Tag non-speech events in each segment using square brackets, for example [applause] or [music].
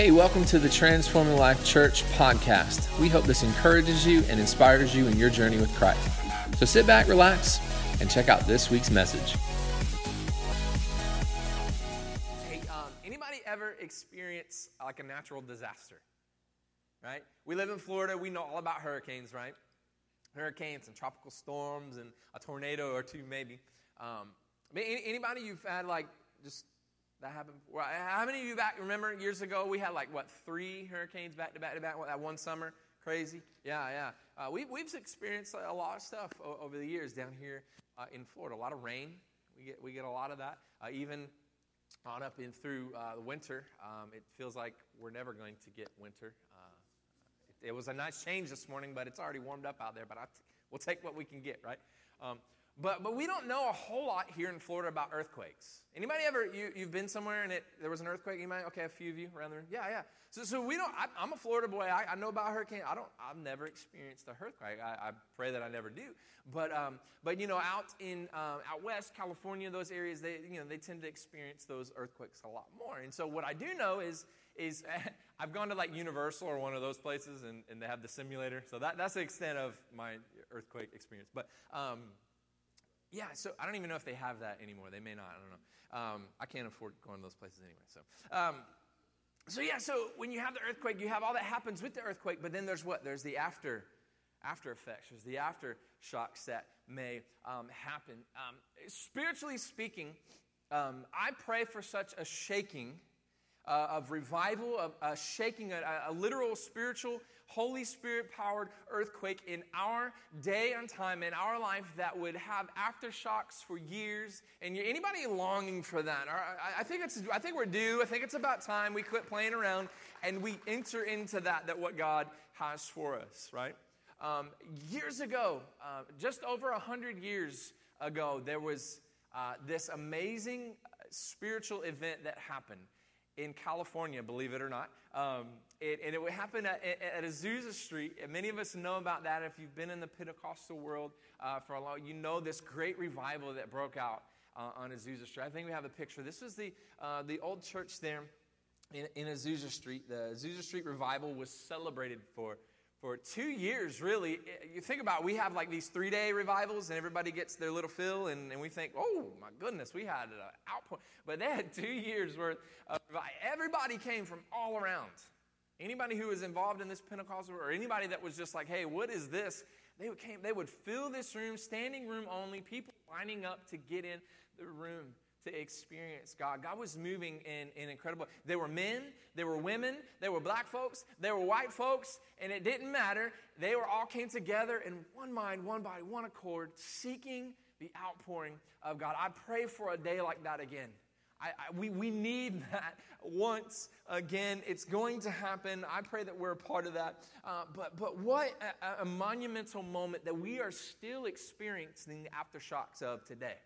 Hey, welcome to the Transforming Life Church podcast. We hope this encourages you and inspires you in your journey with Christ. So sit back, relax, and check out this week's message. Hey, um, anybody ever experience like a natural disaster? Right? We live in Florida. We know all about hurricanes, right? Hurricanes and tropical storms and a tornado or two, maybe. Um, anybody you've had like just that happened. Well, how many of you back remember years ago we had like what three hurricanes back to back to back that one summer? Crazy. Yeah, yeah. Uh, we, we've experienced a lot of stuff over the years down here uh, in Florida. A lot of rain. We get we get a lot of that. Uh, even on up in through uh, the winter, um, it feels like we're never going to get winter. Uh, it, it, was a nice change this morning, but it's already warmed up out there. But I t- we'll take what we can get, right? Um, but, but we don't know a whole lot here in Florida about earthquakes. Anybody ever, you, you've been somewhere and it, there was an earthquake? Anybody? Okay, a few of you around there. Yeah, yeah. So, so we don't, I, am a Florida boy. I, I, know about hurricane. I don't, I've never experienced a earthquake. I, I pray that I never do. But, um, but you know, out in, um, out west, California, those areas, they, you know, they tend to experience those earthquakes a lot more. And so what I do know is, is [laughs] I've gone to like Universal or one of those places and, and they have the simulator. So that, that's the extent of my earthquake experience. But, um, yeah, so I don't even know if they have that anymore. They may not. I don't know. Um, I can't afford going to those places anyway. So, um, so yeah. So when you have the earthquake, you have all that happens with the earthquake. But then there's what? There's the after, after effects. There's the aftershocks that may um, happen. Um, spiritually speaking, um, I pray for such a shaking uh, of revival, of uh, shaking, a, a, literal spiritual, Holy Spirit powered earthquake in our day and time, in our life, that would have aftershocks for years. And anybody longing for that? I, think it's, I think we're due. I think it's about time we quit playing around and we enter into that, that what God has for us, right? Um, years ago, uh, just over a hundred years ago, there was uh, this amazing spiritual event that happened in California, believe it or not. Um, it, and it would happen at, at, Azusa Street. And many of us know about that. If you've been in the Pentecostal world uh, for a long, you know this great revival that broke out uh, on Azusa Street. I think we have a picture. This was the uh, the old church there in, in Azusa Street. The Azusa Street revival was celebrated for for two years, really. You think about it, we have like these three day revivals, and everybody gets their little fill, and, and we think, oh my goodness, we had an outpour. But they had two [laughs] years worth of everybody came from all around. Anybody who was involved in this Pentecostal, or anybody that was just like, hey, what is this? They would, came, they would fill this room, standing room only, people lining up to get in the room to experience God. God was moving in, in incredible. There were men, there were women, there were black folks, there were white folks, and it didn't matter. They were all came together in one mind, one body, one accord, seeking the outpouring of God. I pray for a day like that again. I, I, we, we need that once again. It's going to happen. I pray that we're a part of that. Uh, but, but what a, a monumental moment that we are still experiencing the aftershocks of today.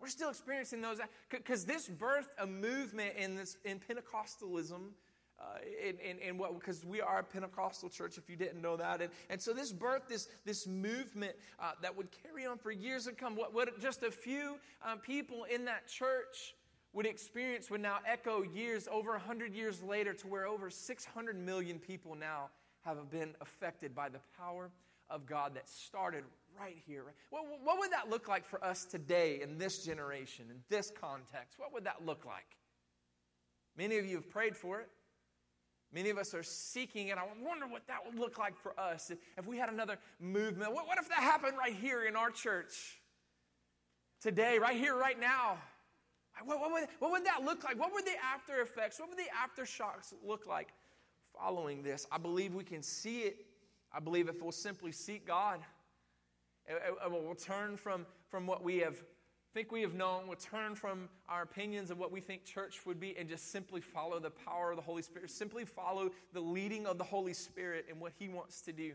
We're still experiencing those because this birthed a movement in this in Pentecostalism. Uh, in, in, in, what because we are a Pentecostal church, if you didn't know that, and, and so this birth this this movement uh, that would carry on for years to come. What, what just a few um, people in that church would experience would now echo years over hundred years later to where over 600 million people now have been affected by the power of God that started right here. What, what would that look like for us today in this generation, in this context? What would that look like? Many of you have prayed for it. Many of us are seeking it. I wonder what that would look like for us if, if we had another movement. What, what if that happened right here in our church today, right here, right now? What, what, would, what would that look like? What would the after effects, what would the aftershocks look like following this? I believe we can see it. I believe if we'll simply seek God, We'll turn from, from what we have think we have known. We'll turn from our opinions of what we think church would be and just simply follow the power of the Holy Spirit. Simply follow the leading of the Holy Spirit and what He wants to do.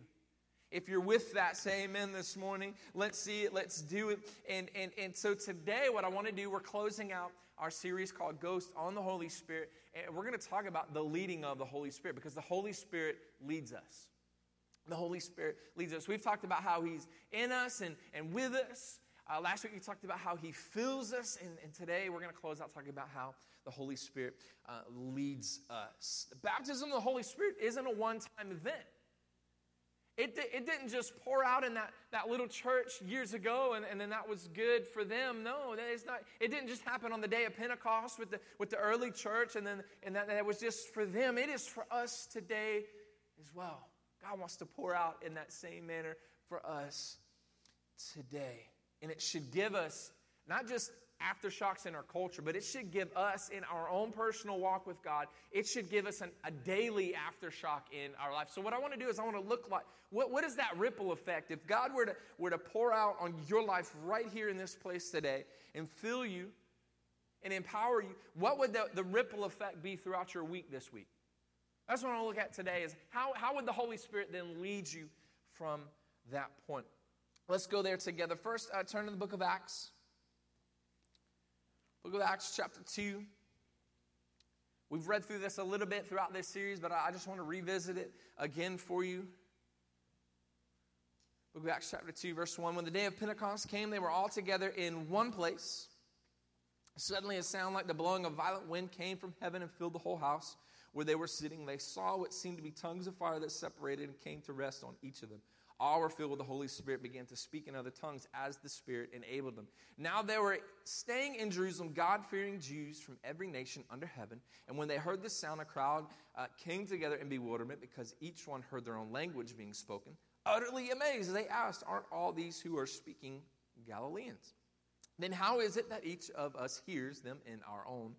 If you're with that, say amen this morning. Let's see it. Let's do it. And, and, and so today, what I want to do, we're closing out our series called Ghost on the Holy Spirit. And we're going to talk about the leading of the Holy Spirit because the Holy Spirit leads us the Holy Spirit leads us. We've talked about how He's in us and, and with us. Uh, last week we talked about how he fills us, and, and today we're going to close out talking about how the Holy Spirit uh, leads us. The baptism of the Holy Spirit isn't a one time event. It, it didn't just pour out in that, that little church years ago and, and then that was good for them. No, it's not, it didn't just happen on the day of Pentecost with the, with the early church and then and that, that was just for them. It is for us today as well. God wants to pour out in that same manner for us today. And it should give us not just aftershocks in our culture, but it should give us in our own personal walk with God, it should give us an, a daily aftershock in our life. So, what I want to do is I want to look like what, what is that ripple effect? If God were to, were to pour out on your life right here in this place today and fill you and empower you, what would the, the ripple effect be throughout your week this week? That's what I want to look at today is how, how would the Holy Spirit then lead you from that point? Let's go there together. First, uh, turn to the book of Acts. Book of Acts, chapter 2. We've read through this a little bit throughout this series, but I just want to revisit it again for you. Book of Acts, chapter 2, verse 1. When the day of Pentecost came, they were all together in one place. Suddenly, a sound like the blowing of violent wind came from heaven and filled the whole house where they were sitting. They saw what seemed to be tongues of fire that separated and came to rest on each of them. All were filled with the Holy Spirit, began to speak in other tongues as the Spirit enabled them. Now they were staying in Jerusalem, God fearing Jews from every nation under heaven. And when they heard this sound, a crowd uh, came together in bewilderment because each one heard their own language being spoken. Utterly amazed, they asked, Aren't all these who are speaking Galileans? Then how is it that each of us hears them in our own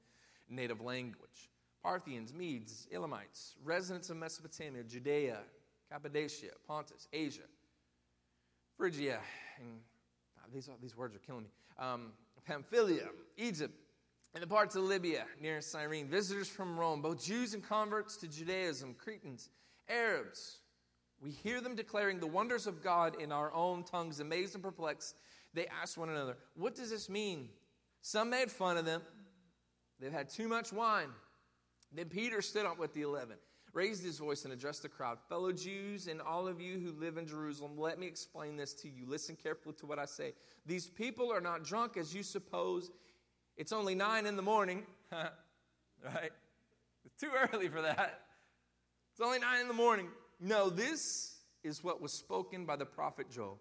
native language? Parthians, Medes, Elamites, residents of Mesopotamia, Judea, Cappadocia, Pontus, Asia, Phrygia, and these, these words are killing me, um, Pamphylia, Egypt, and the parts of Libya near Cyrene, visitors from Rome, both Jews and converts to Judaism, Cretans, Arabs. We hear them declaring the wonders of God in our own tongues, amazed and perplexed. They ask one another, What does this mean? Some made fun of them. They've had too much wine. Then Peter stood up with the eleven raised his voice and addressed the crowd Fellow Jews and all of you who live in Jerusalem, let me explain this to you. Listen carefully to what I say. These people are not drunk as you suppose. It's only nine in the morning, [laughs] right? It's too early for that. It's only nine in the morning. No, this is what was spoken by the prophet Joel.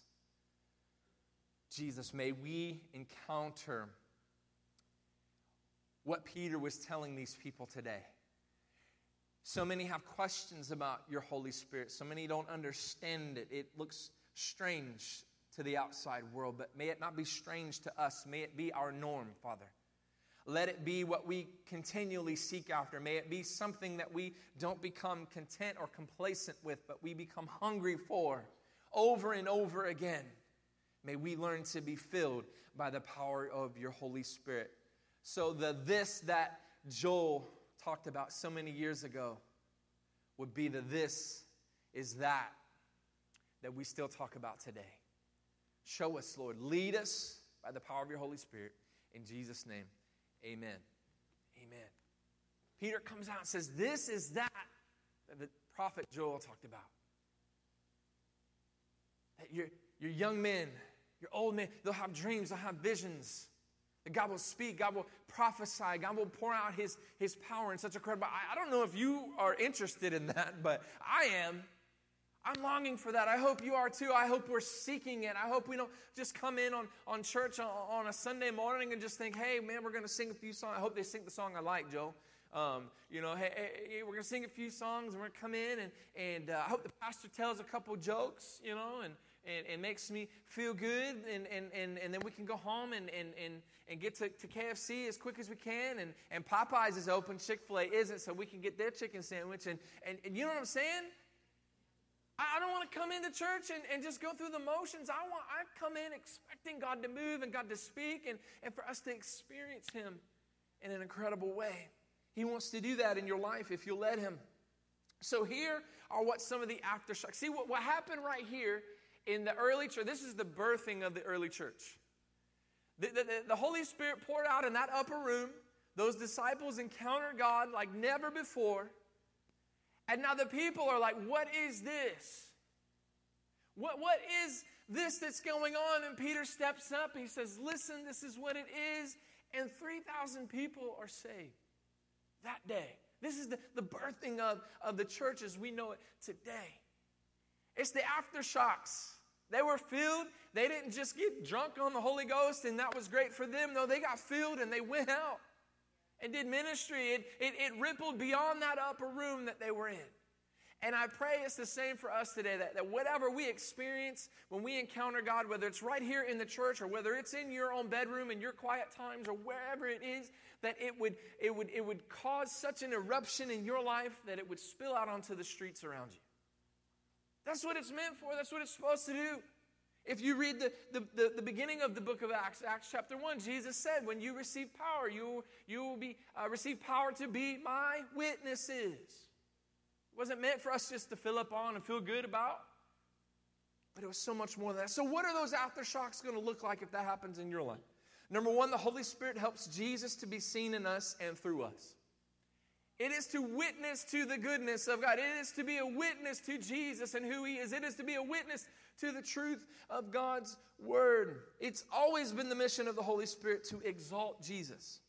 Jesus, may we encounter what Peter was telling these people today. So many have questions about your Holy Spirit. So many don't understand it. It looks strange to the outside world, but may it not be strange to us. May it be our norm, Father. Let it be what we continually seek after. May it be something that we don't become content or complacent with, but we become hungry for over and over again. May we learn to be filled by the power of your Holy Spirit. So, the this that Joel talked about so many years ago would be the this is that that we still talk about today. Show us, Lord. Lead us by the power of your Holy Spirit. In Jesus' name, amen. Amen. Peter comes out and says, This is that that the prophet Joel talked about. That your, your young men your old man, they'll have dreams, they'll have visions. That God will speak, God will prophesy, God will pour out His, his power in such a credible. I, I don't know if you are interested in that, but I am. I'm longing for that. I hope you are too. I hope we're seeking it. I hope we don't just come in on, on church on, on a Sunday morning and just think, hey, man, we're going to sing a few songs. I hope they sing the song I like, Joe. Um, you know, hey, hey, we're going to sing a few songs and we're going to come in and, and uh, I hope the pastor tells a couple jokes, you know, and, and, and makes me feel good, and, and, and, and then we can go home and, and, and, and get to, to KFC as quick as we can, and, and Popeyes is open, Chick fil A isn't, so we can get their chicken sandwich. And, and, and you know what I'm saying? I don't want to come into church and, and just go through the motions. I want I come in expecting God to move and God to speak and, and for us to experience Him in an incredible way. He wants to do that in your life if you'll let Him. So here are what some of the aftershocks. See what, what happened right here in the early church. This is the birthing of the early church. The, the, the Holy Spirit poured out in that upper room. Those disciples encountered God like never before. And now the people are like, what is this? What, what is this that's going on? And Peter steps up. He says, Listen, this is what it is. And 3,000 people are saved that day. This is the, the birthing of, of the church as we know it today. It's the aftershocks. They were filled. They didn't just get drunk on the Holy Ghost and that was great for them. No, they got filled and they went out and did ministry. It, it, it rippled beyond that upper room that they were in. And I pray it's the same for us today that, that whatever we experience when we encounter God, whether it's right here in the church or whether it's in your own bedroom in your quiet times or wherever it is, that it would, it would, it would cause such an eruption in your life that it would spill out onto the streets around you. That's what it's meant for, that's what it's supposed to do. If you read the, the, the, the, beginning of the book of Acts, Acts chapter 1, Jesus said, When you receive power, you, you will be, uh, receive power to be my witnesses. It wasn't meant for us just to fill up on and feel good about, but it was so much more than that. So, what are those aftershocks going to look like if that happens in your life? Number one, the Holy Spirit helps Jesus to be seen in us and through us. It is to witness to the goodness of God. It is to be a witness to Jesus and who He is. It is to be a witness to the truth of God's Word. It's always been the mission of the Holy Spirit to exalt Jesus.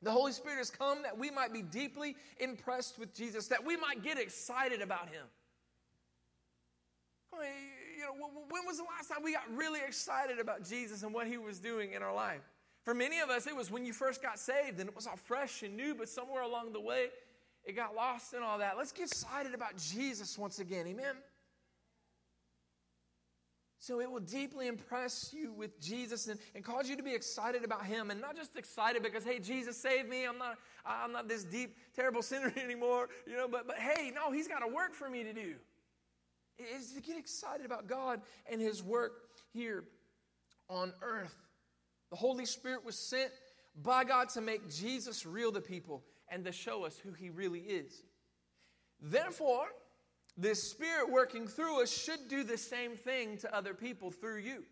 The Holy Spirit has come that we might be deeply impressed with Jesus, that we might get excited about Him. I mean, you know, when was the last time we got really excited about Jesus and what He was doing in our life? For many of us, it was when you first got saved and it was all fresh and new, but somewhere along the way, it got lost in all that. Let's get excited about Jesus once again. Amen. So it will deeply impress you with Jesus and, and cause you to be excited about Him. And not just excited because, hey, Jesus saved me. I'm not, I'm not this deep, terrible [laughs] sinner anymore. You know, but, but hey, no, He's got a work for me to do. It's to get excited about God and His work here on earth. The Holy Spirit was sent by God to make Jesus real to people and to show us who He really is. Therefore, this Spirit working through us should do the same thing to other people through you.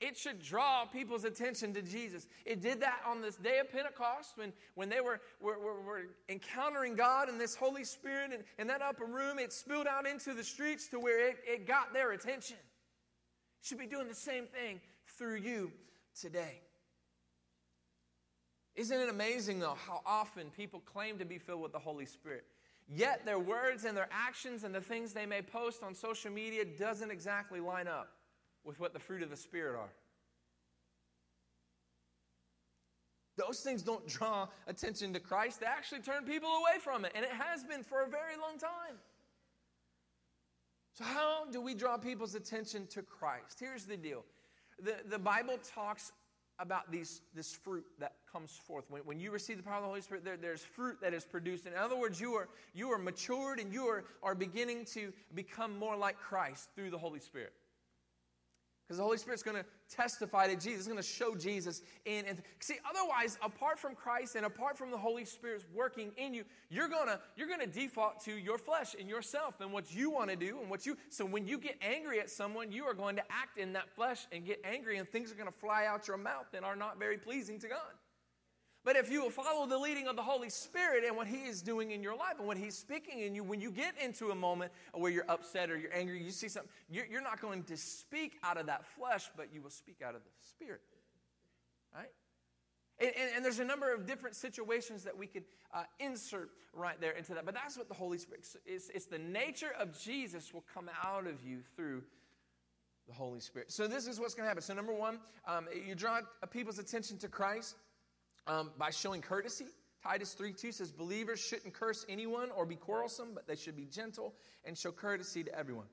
It should draw people's attention to Jesus. It did that on this day of Pentecost when, when they were, were, were, were encountering God and this Holy Spirit in, in that upper room. It spilled out into the streets to where it, it got their attention. It should be doing the same thing through you today. Isn't it amazing, though, how often people claim to be filled with the Holy Spirit? Yet their words and their actions and the things they may post on social media doesn't exactly line up with what the fruit of the Spirit are. Those things don't draw attention to Christ. They actually turn people away from it. And it has been for a very long time. So, how do we draw people's attention to Christ? Here's the deal the, the Bible talks about these, this fruit that comes forth. When, when you receive the power of the Holy Spirit, there, there's fruit that is produced. In other words, you are, you are matured and you are, are beginning to become more like Christ through the Holy Spirit. Because the Holy Spirit's going to testify to Jesus, it's going to show Jesus in. And see, otherwise, apart from Christ and apart from the Holy Spirit's working in you, you're gonna you're gonna default to your flesh and yourself and what you want to do and what you. So when you get angry at someone, you are going to act in that flesh and get angry, and things are going to fly out your mouth that are not very pleasing to God. But if you will follow the leading of the Holy Spirit and what He is doing in your life and what He's speaking in you, when you get into a moment where you're upset or you're angry, you see something, you're not going to speak out of that flesh, but you will speak out of the Spirit. Right? And, and, and there's a number of different situations that we could uh, insert right there into that. But that's what the Holy Spirit is. It's the nature of Jesus will come out of you through the Holy Spirit. So this is what's going to happen. So number one, um, you draw people's attention to Christ um, by showing courtesy. Titus 3 2 says, Believers shouldn't curse anyone or be quarrelsome, but they should be gentle and show courtesy to everyone.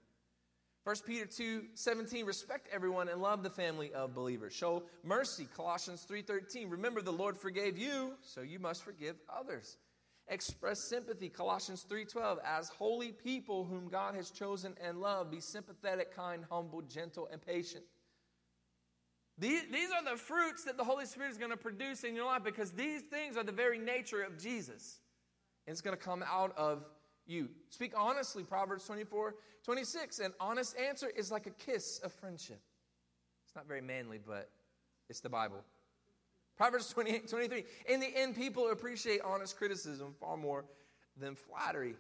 1 Peter 2 17, respect everyone and love the family of believers. Show mercy. Colossians 3 13, remember the Lord forgave you, so you must forgive others. express sympathy colossians 3.12 as holy people whom god has chosen and loved be sympathetic kind humble gentle and patient these, these are the fruits that the holy spirit is going to produce in your life because these things are the very nature of jesus. And it's going to come out of you. Speak honestly proverbs 24 26 an honest answer is like a kiss of friendship. It's not very manly but it's the bible. Proverbs 28, 23. In the end, people appreciate honest criticism far more than flattery.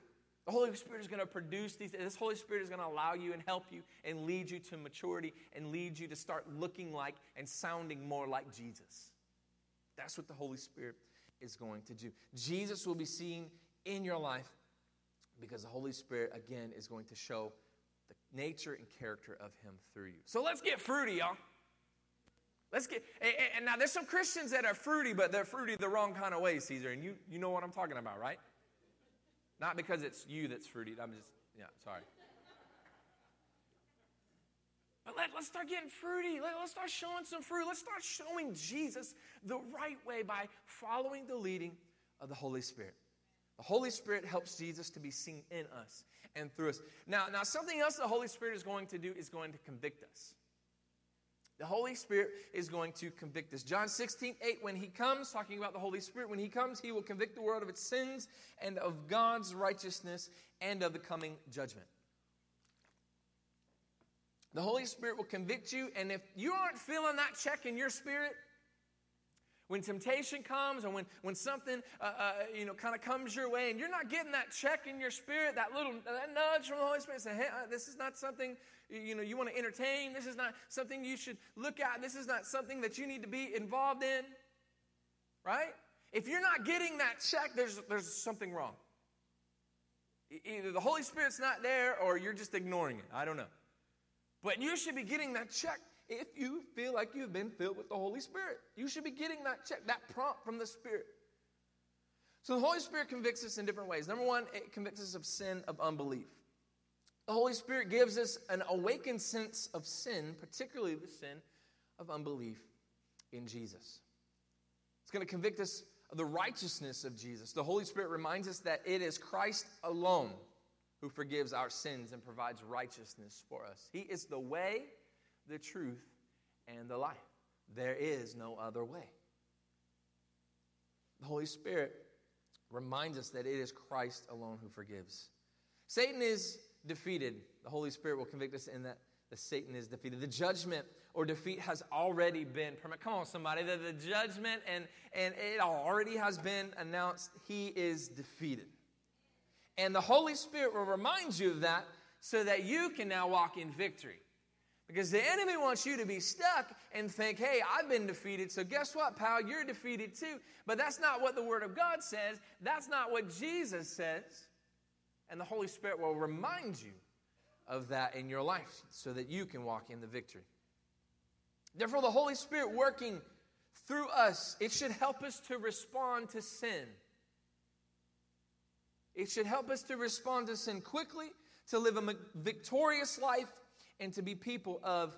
The Holy Spirit is going to produce these. This Holy Spirit is going to allow you and help you and lead you to maturity and lead you to start looking like and sounding more like Jesus. That's what the Holy Spirit is going to do. Jesus will be seen in your life because the Holy Spirit, again, is going to show the nature and character of Him through you. So let's get fruity, y'all. Let's get, and, now there's some Christians that are fruity, but they're fruity the wrong kind of way, Caesar. And you, you know what I'm talking about, right? Not because it's you that's fruity. I'm just, yeah, sorry. But let, let's start getting fruity. Let, let's start showing some fruit. Let's start showing Jesus the right way by following the leading of the Holy Spirit. The Holy Spirit helps Jesus to be seen in us and through us. Now, now something else the Holy Spirit is going to do is going to convict us. The Holy Spirit is going to convict us. John 16, 8, when he comes, talking about the Holy Spirit, when he comes, he will convict the world of its sins and of God's righteousness and of the coming judgment. The Holy Spirit will convict you, and if you aren't feeling that check in your spirit, when temptation comes or when, when something uh, uh, you know kind of comes your way and you're not getting that check in your spirit that little that nudge from the holy spirit saying hey uh, this is not something you know, you want to entertain. This is not something you should look at. This is not something that you need to be involved in. Right? If you're not getting that check, there's, there's something wrong. Either the Holy Spirit's not there or you're just ignoring it. I don't know. But you should be getting that check if you feel like you've been filled with the Holy Spirit. You should be getting that check, that prompt from the Spirit. So the Holy Spirit convicts us in different ways. Number one, it convicts us of sin of unbelief. The Holy Spirit gives us an awakened sense of sin, particularly the sin of unbelief in Jesus. It's going to convict us of the righteousness of Jesus. The Holy Spirit reminds us that it is Christ alone who forgives our sins and provides righteousness for us. He is the way, the truth, and the life. There is no other way. The Holy Spirit reminds us that it is Christ alone who forgives. Satan is defeated. The Holy Spirit will convict us in that the Satan is defeated. The judgment or defeat has already been permanent. Come on, somebody. The, the judgment and, and it already has been announced. He is defeated. And the Holy Spirit will remind you of that so that you can now walk in victory. Because the enemy wants you to be stuck and think, hey, I've been defeated, so guess what, pal? You're defeated too. But that's not what the Word of God says. That's not what Jesus says. And the Holy Spirit will remind you of that in your life so that you can walk in the victory. Therefore, the Holy Spirit working through us, it should help us to respond to sin. It should help us to respond to sin quickly, to live a victorious life, and to be people of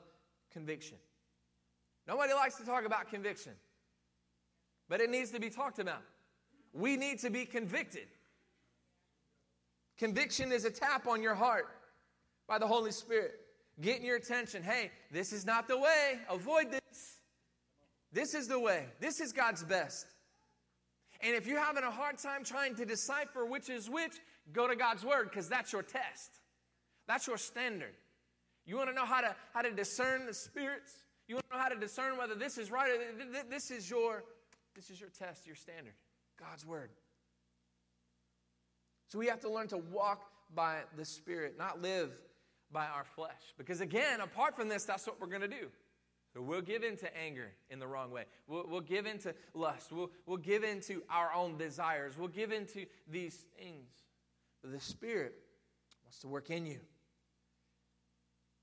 conviction. Nobody likes to talk about conviction, but it needs to be talked about. We need to be convicted. Conviction is a tap on your heart by the Holy Spirit, getting your attention. Hey, this is not the way. Avoid this. This is the way. This is God's best. And if you're having a hard time trying to decipher which is which, go to God's Word because that's your test. That's your standard. You want to know how to, how to discern the spirits? You want to know how to discern whether this is right or this is your this is your test, your standard. God's Word. So we have to learn to walk by the Spirit, not live by our flesh. Because again, apart from this, that's what we're going to do. So we'll give into anger in the wrong way. We'll, we'll give into lust. We'll, we'll give into our own desires. We'll give into these things. But the Spirit wants to work in you.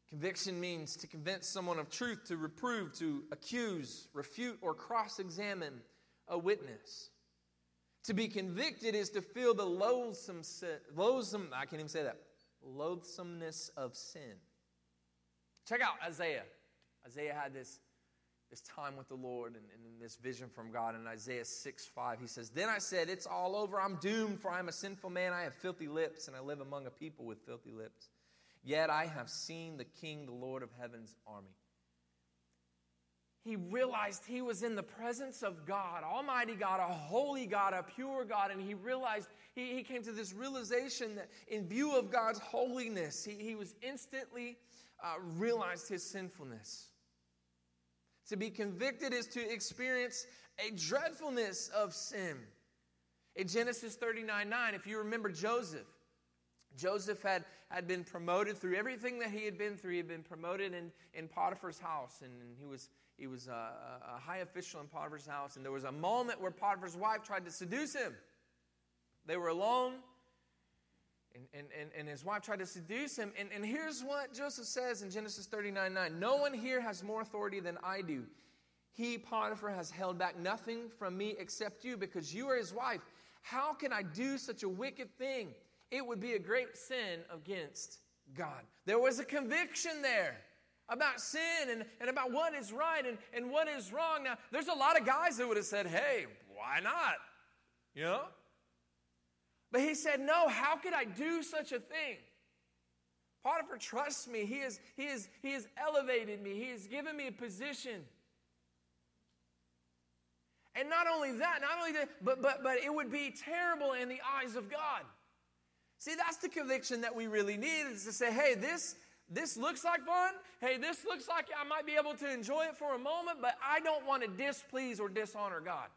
Conviction means to convince someone of truth, to reprove, to accuse, refute, or cross examine a witness. To be convicted is to feel the loathsome, loathsome, I can't even say that, loathsomeness of sin. Check out Isaiah. Isaiah had this this time with the Lord and, and this vision from God in Isaiah 6 5. He says, Then I said, It's all over. I'm doomed, for I am a sinful man. I have filthy lips, and I live among a people with filthy lips. Yet I have seen the King, the Lord of heaven's army. He realized he was in the presence of God, Almighty God, a holy God, a pure God, and he realized, he, he came to this realization that in view of God's holiness, he, he was instantly uh, realized his sinfulness. To be convicted is to experience a dreadfulness of sin. In Genesis 39 9, if you remember Joseph, Joseph had, had been promoted through everything that he had been through. He had been promoted in, in Potiphar's house, and, he was, he was a, a high official in Potiphar's house. And there was a moment where Potiphar's wife tried to seduce him. They were alone, and, and, and, and his wife tried to seduce him. And, and here's what Joseph says in Genesis 39 9 No one here has more authority than I do. He, Potiphar, has held back nothing from me except you because you are his wife. How can I do such a wicked thing? It would be a great sin against God. There was a conviction there about sin and, and about what is right and, and what is wrong. Now, there's a lot of guys that would have said, hey, why not? You know? But he said, No, how could I do such a thing? Potiphar trusts me. He has, he, has, he has elevated me. He has given me a position. And not only that, not only that, but, but, but it would be terrible in the eyes of God. See, that's the conviction that we really need is to say, hey, this, this looks like fun. Hey, this looks like I might be able to enjoy it for a moment, but I don't want to displease or dishonor God.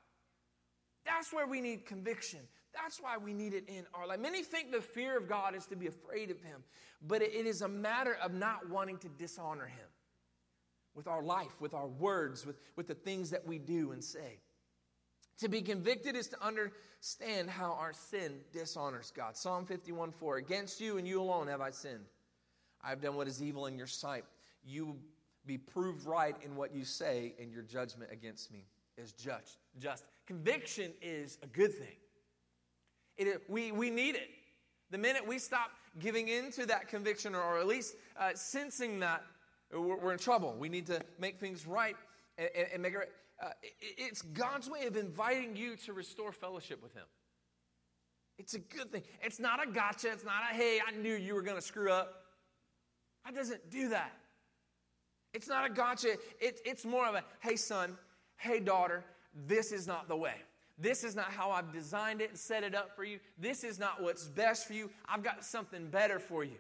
That's where we need conviction. That's why we need it in our life. Many think the fear of God is to be afraid of Him, but it is a matter of not wanting to dishonor Him with our life, with our words, with, with the things that we do and say. To be convicted is to understand how our sin dishonors God. Psalm 51 4 Against you and you alone have I sinned. I have done what is evil in your sight. You will be proved right in what you say, and your judgment against me is just. Just. Conviction is a good thing. It, we, we need it. The minute we stop giving in to that conviction, or, or at least uh, sensing that, we're, we're, in trouble. We need to make things right and, and, and make it right. Uh, it's God's way of inviting you to restore fellowship with Him. It's a good thing. It's not a gotcha. It's not a, hey, I knew you were going to screw up. God doesn't do that. It's not a gotcha. It, it's more of a, hey, son, hey, daughter, this is not the way. This is not how I've designed it and set it up for you. This is not what's best for you. I've got something better for you.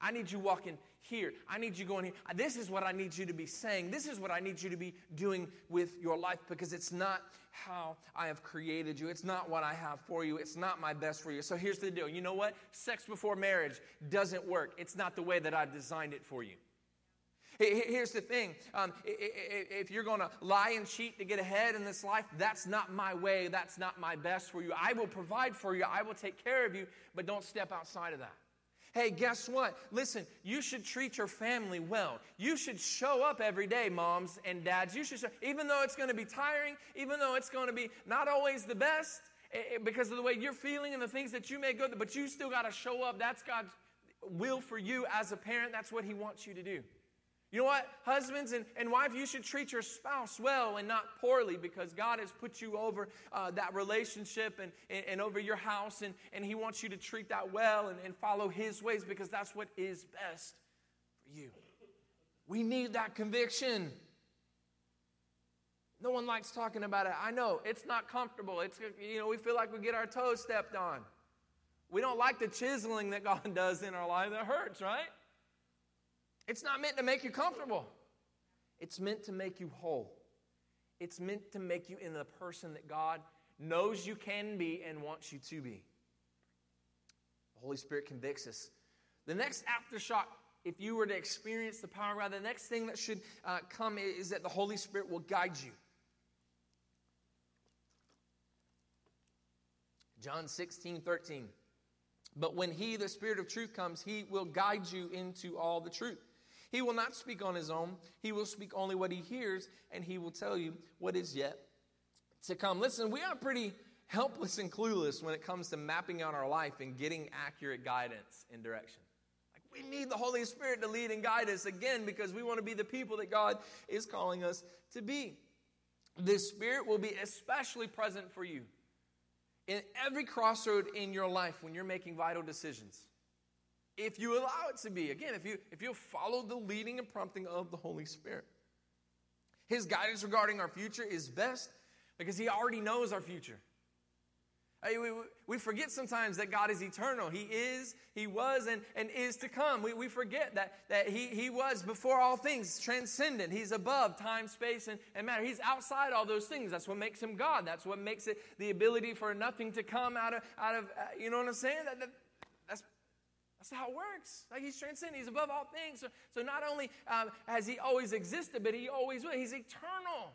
I need you walking here. I need you going here. This is what I need you to be saying. This is what I need you to be doing with your life because it's not how I have created you. It's not what I have for you. It's not my best for you. So here's the deal. You know what? Sex before marriage doesn't work. It's not the way that I've designed it for you. Here's the thing um, if you're going to lie and cheat to get ahead in this life, that's not my way. That's not my best for you. I will provide for you, I will take care of you, but don't step outside of that. Hey, guess what? Listen, you should treat your family well. You should show up every day, moms and dads. You should show, even though it's going to be tiring, even though it's going to be not always the best eh, eh, because of the way you're feeling and the things that you may go through, but you still got to show up. That's God's will for you as a parent. That's what He wants you to do. You know what? Husbands and, and wife, you should treat your spouse well and not poorly because God has put you over uh, that relationship and, and, and, over your house, and, and He wants you to treat that well and, and follow His ways because that's what is best for you. We need that conviction. No one likes talking about it. I know it's not comfortable. It's you know we feel like we get our toes stepped on. We don't like the chiseling that God [laughs] does in our life. That hurts, right? It's not meant to make you comfortable, it's meant to make you whole. It's meant to make you into the person that God knows you can be and wants you to be. The Holy Spirit convicts us. The next aftershock, if you were to experience the power of God, the next thing that should uh, come is that the Holy Spirit will guide you. John 16, 13. But when He, the Spirit of truth, comes, He will guide you into all the truth. He will not speak on his own. He will speak only what he hears, and he will tell you what is yet to come. Listen, we are pretty helpless and clueless when it comes to mapping out our life and getting accurate guidance and direction. Like We need the Holy Spirit to lead and guide us again because we want to be the people that God is calling us to be. The Spirit will be especially present for you in every crossroad in your life when you're making vital decisions. If you allow it to be, again, if you if you follow the leading and prompting of the Holy Spirit. His guidance regarding our future is best because he already knows our future. We, we forget sometimes that God is eternal. He is, He was, and, and is to come. We, we forget that, that he, he was before all things, transcendent. He's above time, space, and, and matter. He's outside all those things. That's what makes Him God. That's what makes it the ability for nothing to come out of, out of uh, you know what I'm saying? That, that, that's how it works. Like He's transcendent. He's above all things. So, so not only um, has He always existed, but He always will. He's eternal.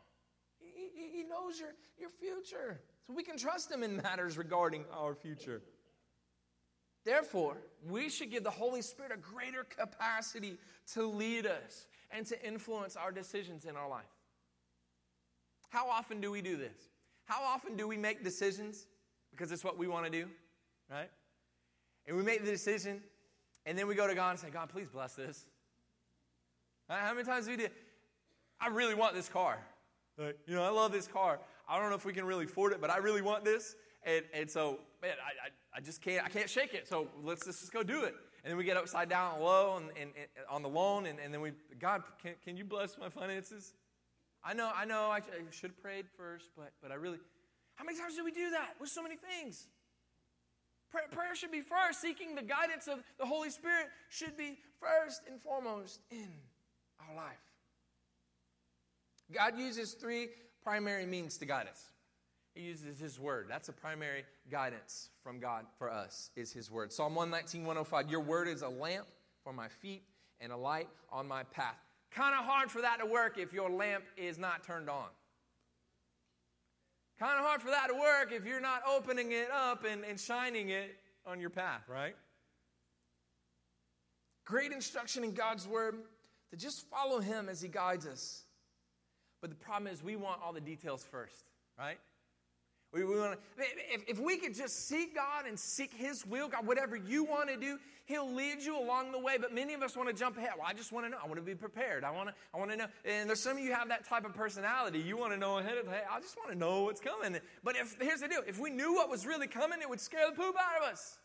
He, he, he knows your, your future. So we can trust Him in matters regarding our future. Therefore, we should give the Holy Spirit a greater capacity to lead us and to influence our decisions in our life. How often do we do this? How often do we make decisions because it's what we want to do, right? And we make the decision, and then we go to God and say, God, please bless this. Uh, how many times do we do? I really want this car. Like, you know, I love this car. I don't know if we can really afford it, but I really want this. And, and so, man, I, I, I just can't, I can't shake it. So let's, let's just go do it. And then we get upside down low and, and, and on the loan. And, and then we, God, can, can you bless my finances? I know, I know, I, I should have prayed first, but, but I really, how many times do we do that with so many things? Prayer, should be first. Seeking the guidance of the Holy Spirit should be first and foremost in our life. God uses three primary means to guide us. He uses his word. That's a primary guidance from God for us, is his word. Psalm 119, 105. Your word is a lamp for my feet and a light on my path. Kind of hard for that to work if your lamp is not turned on. Kind of hard for that to work if you're not opening it up and, and shining it on your path, right? Great instruction in God's word to just follow him as he guides us but the problem is, we want all the details first, right? We, we want to, if, if we could just seek God and seek His will, God, whatever you want to do, He'll lead you along the way. But many of us want to jump ahead. Well, I just want to know. I want to be prepared. I want to, I want to know. And there's some of you have that type of personality. You want to know ahead of time. I just want to know what's coming. But if here's the deal: if we knew what was really coming, it would scare the poop out of us.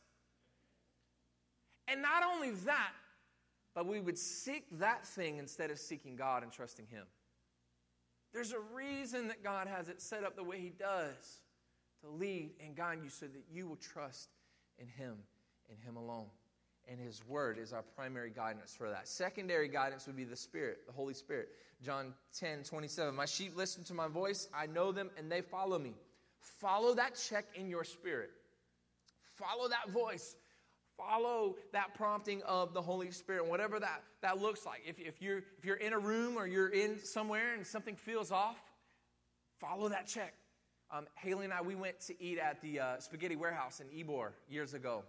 And not only that, but we would seek that thing instead of seeking God and trusting Him. There's a reason that God has it set up the way He does to lead and guide you so that you will trust in Him and Him alone. And His Word is our primary guidance for that. Secondary guidance would be the Spirit, the Holy Spirit. John 10 27. My sheep listen to my voice, I know them, and they follow me. Follow that check in your spirit. Follow that voice follow that prompting of the Holy Spirit, whatever that, that looks like. If, if, you're, if you're in a room or you're in somewhere and something feels off, follow that check. Um, Haley and I, we went to eat at the uh, Spaghetti Warehouse in Ybor years ago.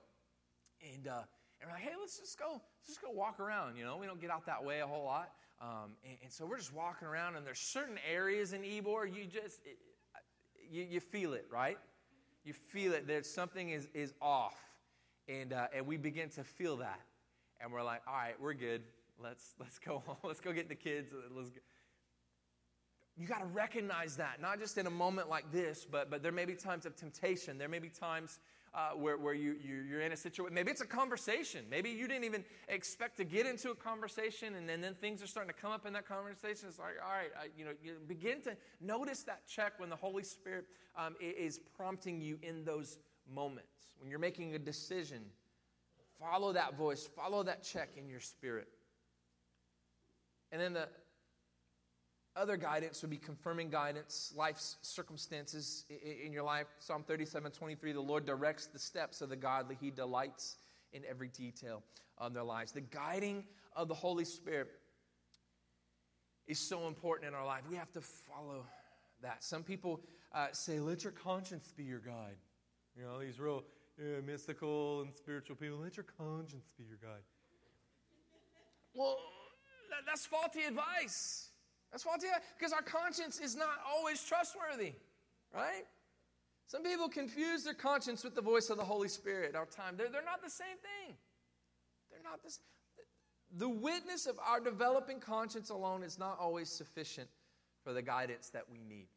And, uh, and we're like, hey, let's just go, let's just go walk around. You know, we don't get out that way a whole lot. Um, and, and, so we're just walking around, and there's certain areas in Ybor you just, it, you, you feel it, right? You feel it. That something is, is off. And, uh, and we begin to feel that. And we're like, all right, we're good. Let's, let's go [laughs] home. Let's go get the kids. Let's go. You got to recognize that, not just in a moment like this, but, but there may be times of temptation. There may be times uh, where, where you, you, you're in a situation. Maybe it's a conversation. Maybe you didn't even expect to get into a conversation, and then, then things are starting to come up in that conversation. It's like, all right, I, you know, you begin to notice that check when the Holy Spirit um, is prompting you in those moments when you're making a decision, follow that voice, follow that check in your spirit. And then the other guidance would be confirming guidance, life's circumstances in your life. Psalm 37 23, the Lord directs the steps of the godly, He delights in every detail of their lives. The guiding of the Holy Spirit is so important in our life. We have to follow that. Some people uh, say, let your conscience be your guide. You know, these real yeah, mystical and spiritual people. Let your conscience be your guide. Well, that's faulty advice. That's faulty because our conscience is not always trustworthy, right? Some people confuse their conscience with the voice of the Holy Spirit our time. They're, they're not the same thing. They're not this. the witness of our developing conscience alone is not always sufficient for the guidance that we need.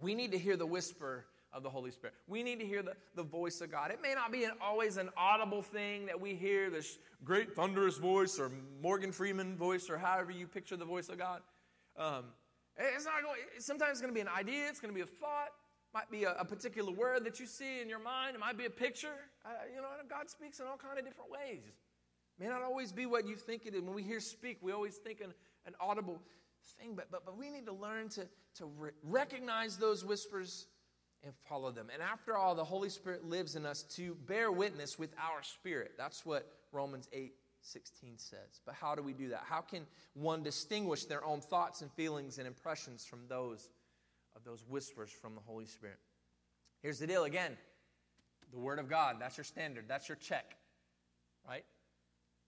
We need to hear the whisper of the Holy Spirit. We need to hear the, the voice of God. It may not be an, always an audible thing that we hear, this great thunderous voice or Morgan Freeman voice or however you picture the voice of God. Um, it's not going, sometimes it's going to be an idea, it's going to be a thought, might be a, a, particular word that you see in your mind, it might be a picture. You know, God speaks in all kind of different ways. It may not always be what you think it is. When we hear speak, we always think an, an audible thing, but, but, but we need to learn to, to re- recognize those whispers and follow them. And after all, the Holy Spirit lives in us to bear witness with our spirit. That's what Romans 8 16 says. But how do we do that? How can one distinguish their own thoughts and feelings and impressions from those of those whispers from the Holy Spirit? Here's the deal again the Word of God, that's your standard, that's your check, right?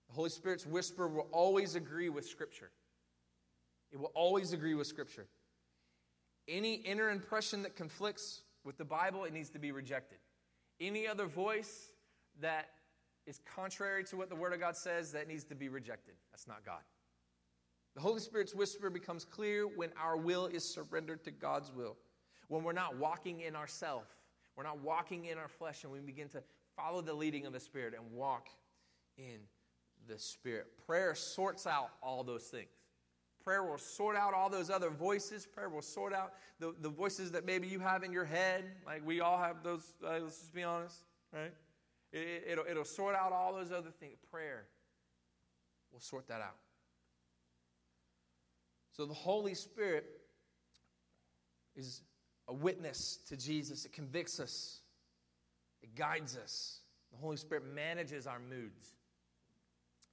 The Holy Spirit's whisper will always agree with Scripture. It will always agree with Scripture. Any inner impression that conflicts with the Bible, it needs to be rejected. Any other voice that is contrary to what the Word of God says, that needs to be rejected. That's not God. The Holy Spirit's whisper becomes clear when our will is surrendered to God's will. When we're not walking in ourself, we're not walking in our flesh, and we begin to follow the leading of the Spirit and walk in the Spirit. Prayer sorts out all those things. Prayer will sort out all those other voices. Prayer will sort out the, the voices that maybe you have in your head. Like we all have those, uh, let's just be honest, right? It, will it'll sort out all those other things. Prayer will sort that out. So the Holy Spirit is a witness to Jesus. It convicts us, it guides us. The Holy Spirit manages our moods.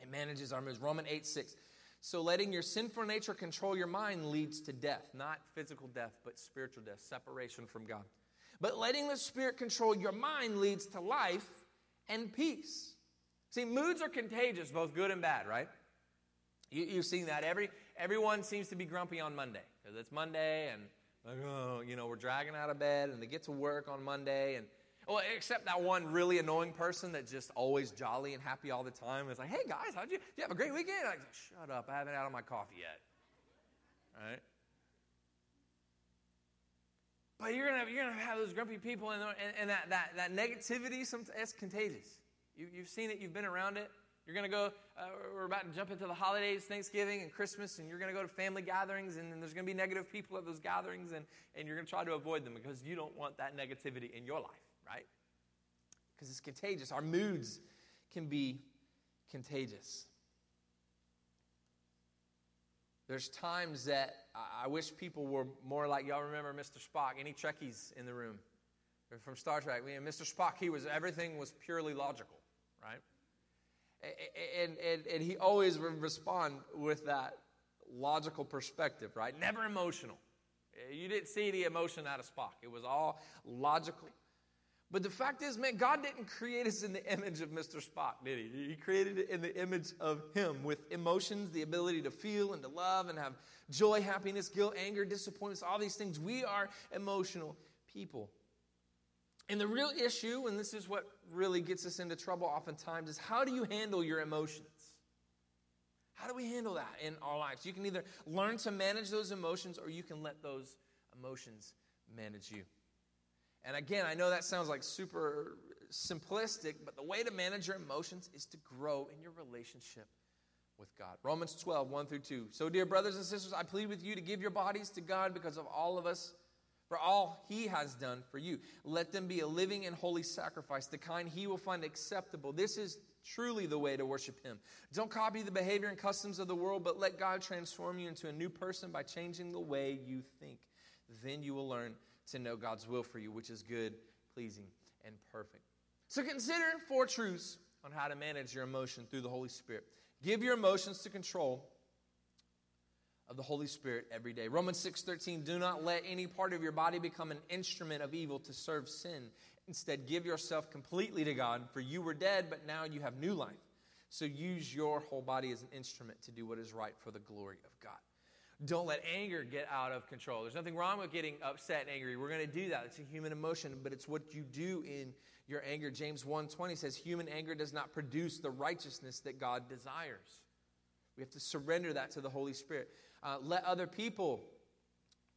It manages our moods. Romans 8 6. So letting your sinful nature control your mind leads to death, not physical death, but spiritual death, separation from God. But letting the Spirit control your mind leads to life and peace. See, moods are contagious, both good and bad, right? You, have seen that. Every, everyone seems to be grumpy on Monday because it's Monday and, like, oh, you know, we're dragging out of bed and they get to work on Monday. And, well, except that one really annoying person that's just always jolly and happy all the time. It's like, hey, guys, how'd you, you have a great weekend? Like, shut up. I haven't had my coffee yet. Right? But you're gonna you're gonna have those grumpy people, and, and, and that, that, that negativity, some, it's contagious. You, you've seen it, you've been around it. You're to go, uh, we're about to jump into the holidays, Thanksgiving and Christmas, and you're going to go to family gatherings, and, and there's going to be negative people at those gatherings, and, and you're going to try to avoid them because you don't want that negativity in your life, right? Because it's contagious. Our moods can be contagious. There's times that I wish people were more like y'all remember Mr. Spock. Any Trekkies in the room? From Star Trek. Mr. Spock, he was everything was purely logical, right? And, and, and he always would respond with that logical perspective, right? Never emotional. You didn't see the emotion out of Spock. It was all logical. But the fact is, man, God didn't create us in the image of Mr. Spock, did he? He created it in the image of Him with emotions, the ability to feel and to love and have joy, happiness, guilt, anger, disappointments, all these things. We are emotional people. And the real issue, and this is what really gets us into trouble oftentimes, is how do you handle your emotions? How do we handle that in our lives? You can either learn to manage those emotions or you can let those emotions manage you. And again, I know that sounds like super simplistic, but the way to manage your emotions is to grow in your relationship with God. Romans 12, 1 through 2. So, dear brothers and sisters, I plead with you to give your bodies to God because of all of us for all he has done for you. Let them be a living and holy sacrifice, the kind he will find acceptable. This is truly the way to worship him. Don't copy the behavior and customs of the world, but let God transform you into a new person by changing the way you think. Then you will learn to know God's will for you, which is good, pleasing, and perfect. So consider four truths on how to manage your emotion through the Holy Spirit. Give your emotions to control of the Holy Spirit every day. Romans 6:13 Do not let any part of your body become an instrument of evil to serve sin. Instead, give yourself completely to God, for you were dead, but now you have new life. So use your whole body as an instrument to do what is right for the glory of God. Don't let anger get out of control. There's nothing wrong with getting upset and angry. We're going to do that. It's a human emotion, but it's what you do in your anger. James 1:20 says human anger does not produce the righteousness that God desires. We have to surrender that to the Holy Spirit. Uh, let other people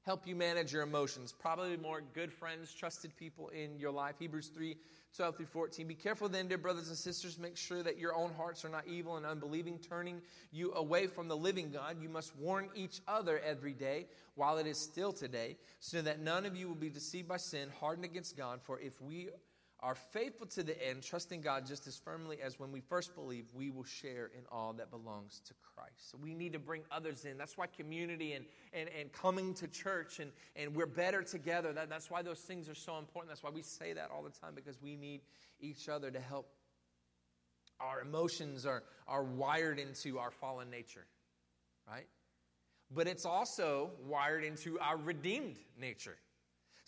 help you manage your emotions. Probably more good friends, trusted people in your life. Hebrews 3 12 through 14. Be careful then, dear brothers and sisters. Make sure that your own hearts are not evil and unbelieving, turning you away from the living God. You must warn each other every day while it is still today, so that none of you will be deceived by sin, hardened against God. For if we are faithful to the end, trusting God just as firmly as when we first believed, we will share in all that belongs to Christ. So we need to bring others in. That's why community and, and, and coming to church and, and we're better together. That, that's why those things are so important. That's why we say that all the time because we need each other to help. Our emotions are, are wired into our fallen nature, right? But it's also wired into our redeemed nature.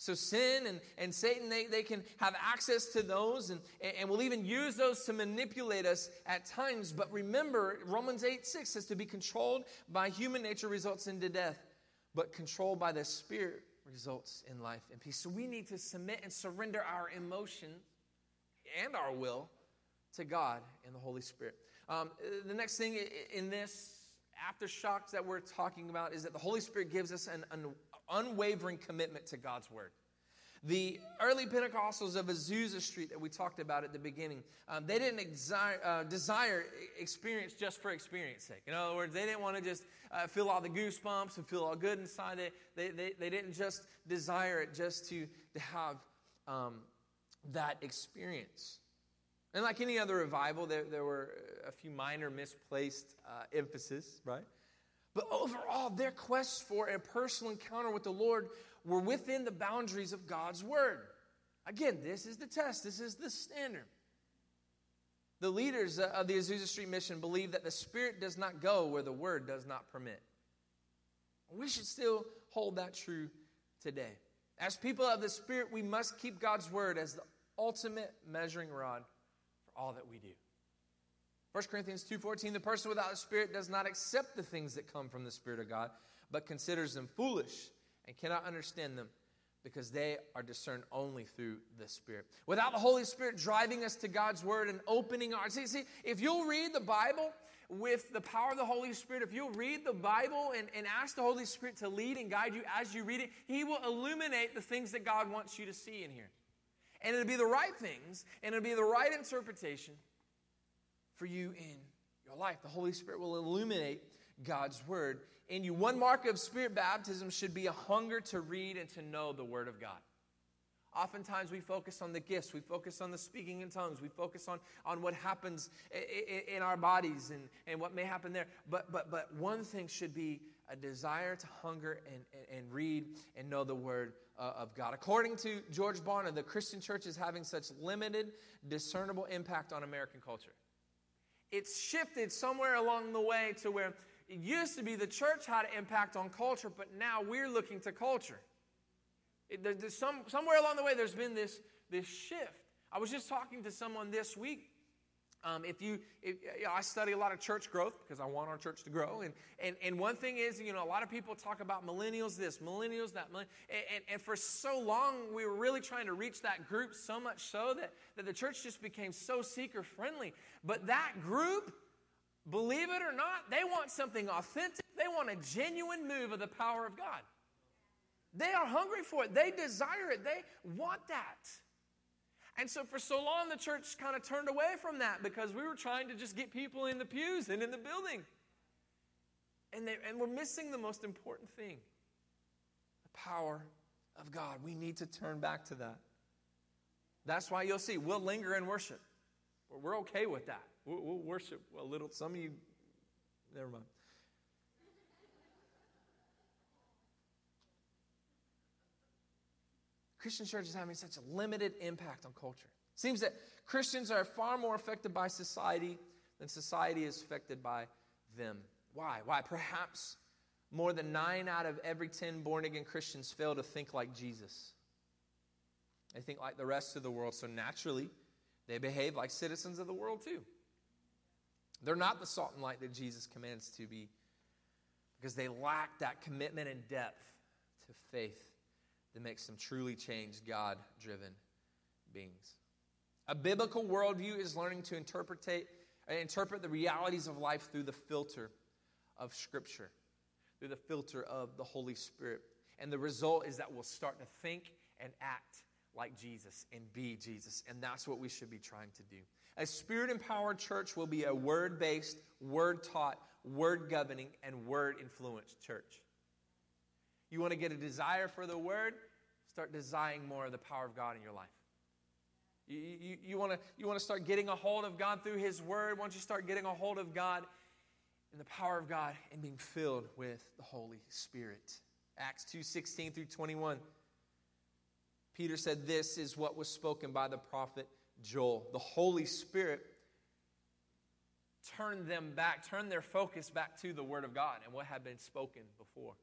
So sin and, and Satan, they, they can have access to those and, and will even use those to manipulate us at times. But remember, Romans 8 6 says to be controlled by human nature results into death, but controlled by the Spirit results in life and peace. So we need to submit and surrender our emotions and our will to God and the Holy Spirit. Um, the next thing in this aftershocks that we're talking about is that the Holy Spirit gives us an, an unwavering commitment to God's word. The early Pentecostals of Azusa Street that we talked about at the beginning, um, they didn't exi- uh, desire experience just for experience sake. In other words, they didn't want to just uh, feel all the goosebumps and feel all good inside. They, they, they, they didn't just desire it just to, to have um, that experience. And like any other revival, there, there were a few minor misplaced uh, emphasis, right? But overall, their quest for a personal encounter with the Lord were within the boundaries of God's Word. Again, this is the test, this is the standard. The leaders uh, of the Azusa Street Mission believe that the Spirit does not go where the Word does not permit. We should still hold that true today. As people of the Spirit, we must keep God's Word as the ultimate measuring rod for all that we do. 1 Corinthians 2:14 The person without the spirit does not accept the things that come from the spirit of God, but considers them foolish and cannot understand them because they are discerned only through the Spirit. Without the Holy Spirit driving us to God's Word and opening our see, see, if you'll read the Bible with the power of the Holy Spirit, if you'll read the Bible and, and ask the Holy Spirit to lead and guide you as you read it, He will illuminate the things that God wants you to see in here. And it'll be the right things, and it'll be the right interpretation for you in your life. The Holy Spirit will illuminate God's Word in you. One mark of Spirit baptism should be a hunger to read and to know the Word of God. Oftentimes we focus on the gifts, we focus on the speaking in tongues, we focus on, on what happens in, in our bodies and, and what may happen there. But, but, but one thing should be a desire to hunger and, and, and read and know the Word uh, of God. According to George Barna, the Christian church is having such limited, discernible impact on American culture it's shifted somewhere along the way to where it used to be the church had an impact on culture, but now we're looking to culture. It, there's some, somewhere along the way, there's been this, this shift. I was just talking to someone this week um, if you, if, you know, I study a lot of church growth because I want our church to grow. And, and, and one thing is, you know, a lot of people talk about millennials this, millennials that. And, and, and for so long, we were really trying to reach that group so much so that, that the church just became so seeker friendly. But that group, believe it or not, they want something authentic. They want a genuine move of the power of God. They are hungry for it. They desire it. They want that. And so for so long, the church kind of turned away from that because we were trying to just get people in the pews and in the building. And, they, and we're missing the most important thing the power of God. We need to turn back to that. That's why you'll see we'll linger in worship. We're okay with that. We'll, we'll worship a little. Some of you, never mind. Christian church is having such a limited impact on culture. Seems that Christians are far more affected by society than society is affected by them. Why? Why? Perhaps more than nine out of every 10 born again Christians fail to think like Jesus. They think like the rest of the world, so naturally, they behave like citizens of the world too. They're not the salt and light that Jesus commands to be. because they lack that commitment and depth to faith that makes them truly changed, God driven beings. A biblical worldview is learning to interpret, uh, interpret the realities of life through the filter of Scripture, through the filter of the Holy Spirit. And the result is that we'll start to think and act like Jesus and be Jesus. And that's what we should be trying to do. A spirit empowered church will be a word based, word taught, word governing, and word influenced church. You want to get a desire for the word? Start desiring more of the power of God in your life. You, you, you, want to, you want to start getting a hold of God through His Word. Once you start getting a hold of God and the power of God and being filled with the Holy Spirit. Acts 2 16 through 21. Peter said, This is what was spoken by the prophet Joel. The Holy Spirit turned them back, turned their focus back to the Word of God and what had been spoken before.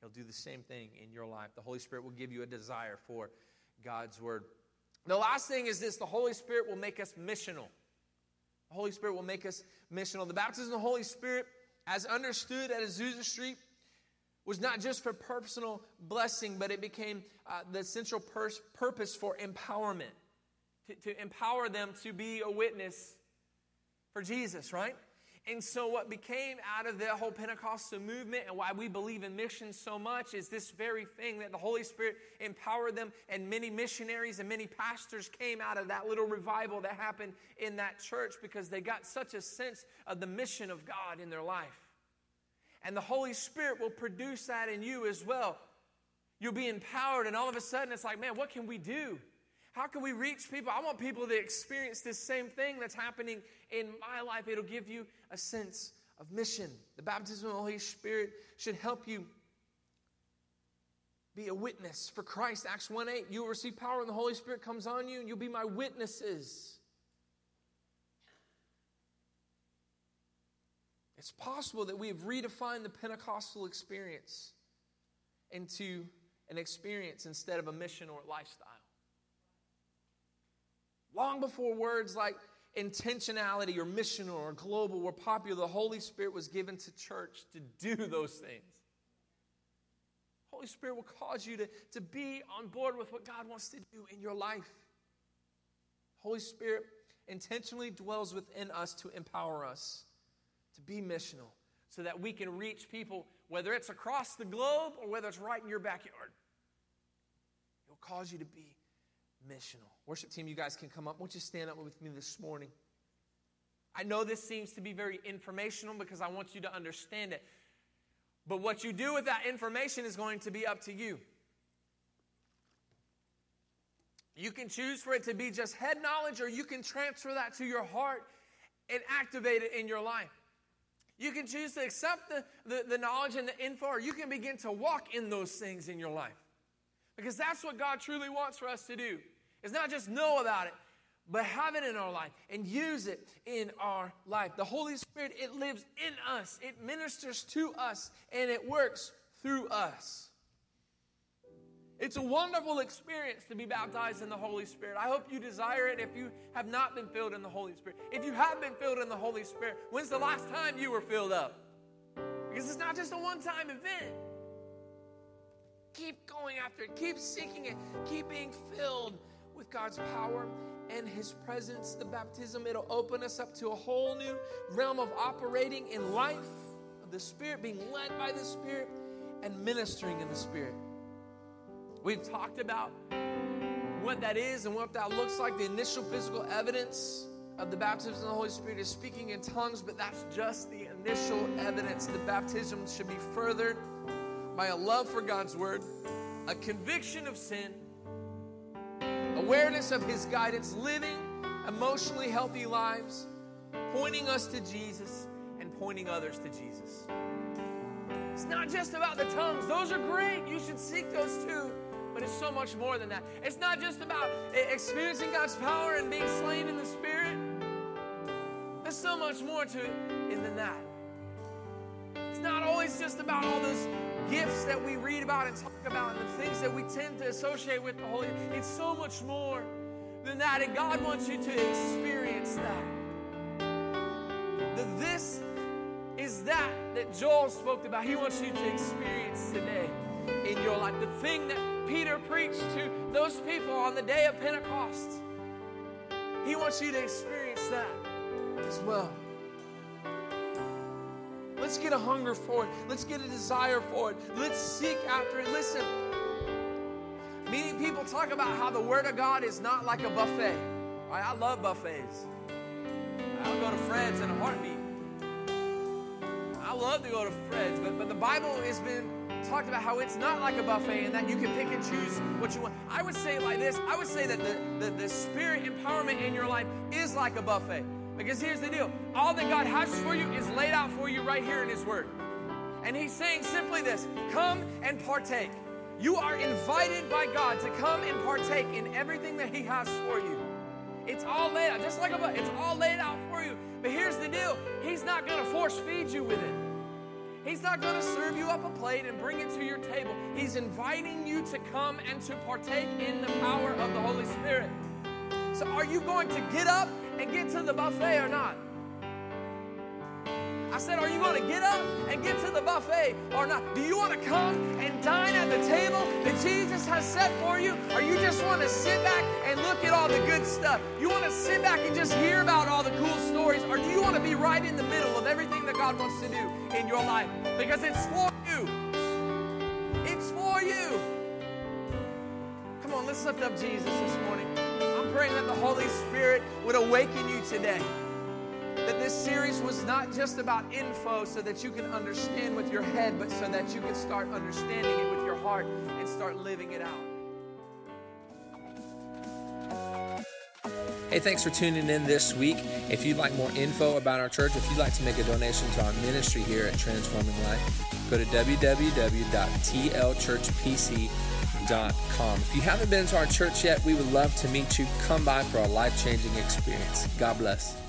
He'll do the same thing in your life. The Holy Spirit will give you a desire for God's Word. The last thing is this the Holy Spirit will make us missional. The Holy Spirit will make us missional. The baptism of the Holy Spirit, as understood at Azusa Street, was not just for personal blessing, but it became uh, the central pers- purpose for empowerment, to, to empower them to be a witness for Jesus, right? And so, what became out of the whole Pentecostal movement and why we believe in missions so much is this very thing that the Holy Spirit empowered them, and many missionaries and many pastors came out of that little revival that happened in that church because they got such a sense of the mission of God in their life. And the Holy Spirit will produce that in you as well. You'll be empowered, and all of a sudden it's like, man, what can we do? How can we reach people? I want people to experience this same thing that's happening in my life. It'll give you a sense of mission. The baptism of the Holy Spirit should help you be a witness for Christ. Acts 1 8, you will receive power when the Holy Spirit comes on you, and you'll be my witnesses. It's possible that we have redefined the Pentecostal experience into an experience instead of a mission or lifestyle. Long before words like intentionality or missional or global were popular, the Holy Spirit was given to church to do those things. Holy Spirit will cause you to, to be on board with what God wants to do in your life. Holy Spirit intentionally dwells within us to empower us to be missional so that we can reach people, whether it's across the globe or whether it's right in your backyard. It will cause you to be missional. Worship team, you guys can come up. Won't you stand up with me this morning? I know this seems to be very informational because I want you to understand it. But what you do with that information is going to be up to you. You can choose for it to be just head knowledge, or you can transfer that to your heart and activate it in your life. You can choose to accept the, the, the, knowledge and the info, or you can begin to walk in those things in your life. Because that's what God truly wants for us to do. It's not just know about it, but have it in our life and use it in our life. The Holy Spirit, it lives in us, it ministers to us, and it works through us. It's a wonderful experience to be baptized in the Holy Spirit. I hope you desire it if you have not been filled in the Holy Spirit. If you have been filled in the Holy Spirit, when's the last time you were filled up? Because it's not just a one time event. Keep going after it, keep seeking it, keep being filled with God's power and His presence. The baptism, it'll open us up to a whole new realm of operating in life, of the Spirit, being led by the Spirit, and ministering in the Spirit. We've talked about what that is and what that looks like. The initial physical evidence of the baptism of the Holy Spirit is speaking in tongues, but that's just the initial evidence. The baptism should be furthered by a love for God's word, a conviction of sin, awareness of His guidance, living emotionally healthy lives, pointing us to Jesus and pointing others to Jesus. It's not just about the tongues, those are great. You should seek those too. But it's so much more than that. It's not just about experiencing God's power and being slain in the Spirit. There's so much more to it than that. It's not always just about all those gifts that we read about and talk about and the things that we tend to associate with the Holy. It's so much more than that. And God wants you to experience that. That this is that that Joel spoke about, he wants you to experience today in your life. The thing that Peter preached to those people on the day of Pentecost, he wants you to experience that as well. Let's get a hunger for it. Let's get a desire for it. Let's seek after it. Listen, many people talk about how the Word of God is not like a buffet. I love buffets. I'll go to Fred's in a heartbeat. I love to go to Fred's, but, but the Bible has been talked about how it's not like a buffet and that you can pick and choose what you want. I would say like this I would say that the, the, the spirit empowerment in your life is like a buffet. Because here's the deal all that God has for you is laid out for you right here in His Word. And He's saying simply this come and partake. You are invited by God to come and partake in everything that He has for you. It's all laid out, just like a it's all laid out for you. But here's the deal He's not going to force feed you with it. He's not going to serve you up a plate and bring it to your table. He's inviting you to come and to partake in the power of the Holy Spirit. So, are you going to get up and get to the buffet or not? I said, Are you going to get up and get to the buffet or not? Do you want to come and dine at the table that Jesus has set for you? Or you just want to sit back and look at all the good stuff? You want to sit back and just hear about all the cool stories? Or do you want to be right in the middle of everything that God wants to do in your life? Because it's for you. It's for you. Come on, let's lift up Jesus this morning. Praying that the Holy Spirit would awaken you today that this series was not just about info so that you can understand with your head, but so that you can start understanding it with your heart and start living it out. Hey, thanks for tuning in this week. If you'd like more info about our church, if you'd like to make a donation to our ministry here at Transforming Life, go to www.tlchurchpc.com. If you haven't been to our church yet, we would love to meet you. Come by for a life changing experience. God bless.